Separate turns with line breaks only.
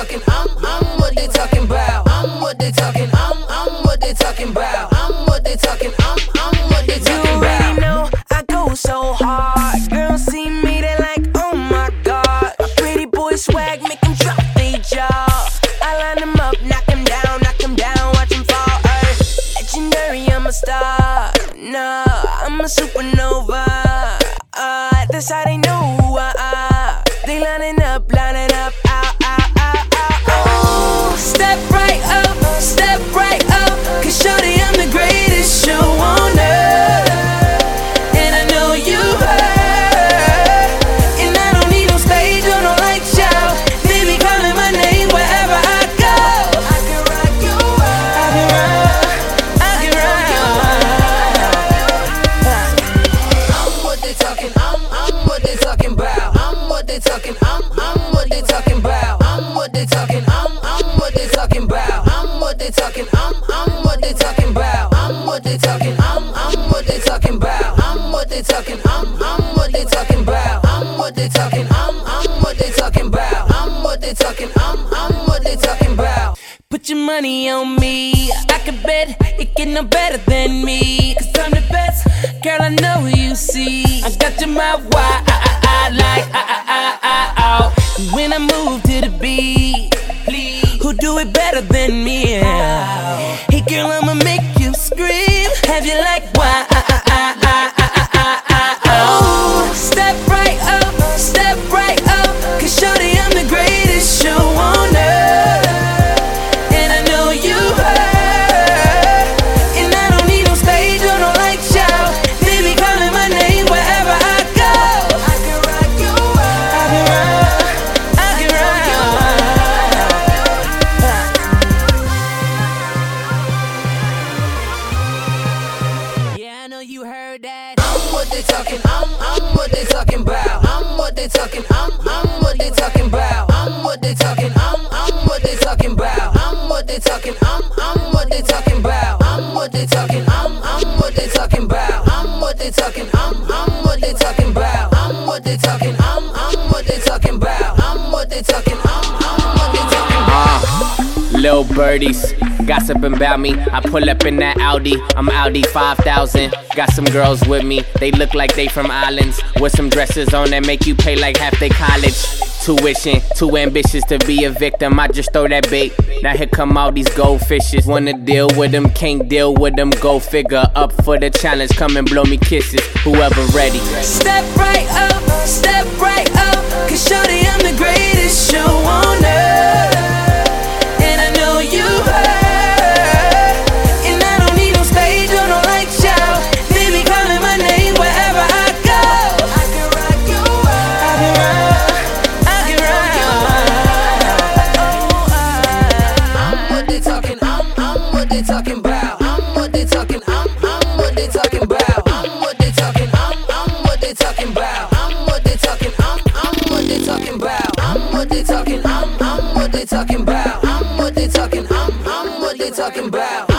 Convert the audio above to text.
talking. I'm, I'm what they talking about. I'm what they talking. I'm, I'm what they talking about. I'm what they talking. I'm, I'm what they talking
You already know I go so hard. Girls see me, they like, oh my god. My pretty boy swag make 'em drop they jaw. I line them up, knock 'em down, knock 'em down, watch 'em fall. Ay. Legendary, I'm a star. Nah, I'm a supernova. Uh, that's how they know who I am. They lining up, lining up, Step right up, step right up. Cause shorty, they
talking. I'm, I'm what they talking about.
Put your money on me. I can bet it get no better than me. Cause I'm the best. Girl, I know who you see. I got your mouth wide. I, I, I like I, I, I, I, oh. When I move to the beat, please, who do it better than me? Hey, girl, I'ma make you scream. Have you like why? I, I, I, I, I, I, you heard that.
I'm what they talking. I'm, I'm what they talking about. I'm what they talking. I'm, I'm what they talking about. I'm what they talking. I'm, I'm what they talking about. I'm what they talking. I'm, I'm what they talking about. I'm what they talking. I'm, I'm what they talking about. I'm what they talking. I'm, I'm what they talking about. I'm what they talking. I'm, I'm what they talking about. I'm what they talking. I'm, I'm what they talking about.
Little birdies gossiping about me. I pull up in that Audi, I'm Audi 5000. Got some girls with me, they look like they from islands. With some dresses on that make you pay like half their college. Tuition, too ambitious to be a victim. I just throw that bait. Now here come all these goldfishes. Wanna deal with them, can't deal with them. Go figure. Up for the challenge, come and blow me kisses. Whoever ready.
Step right up, step right up. Cause I'm the greatest. talking about. I'm what they talking. I'm I'm what they talking about.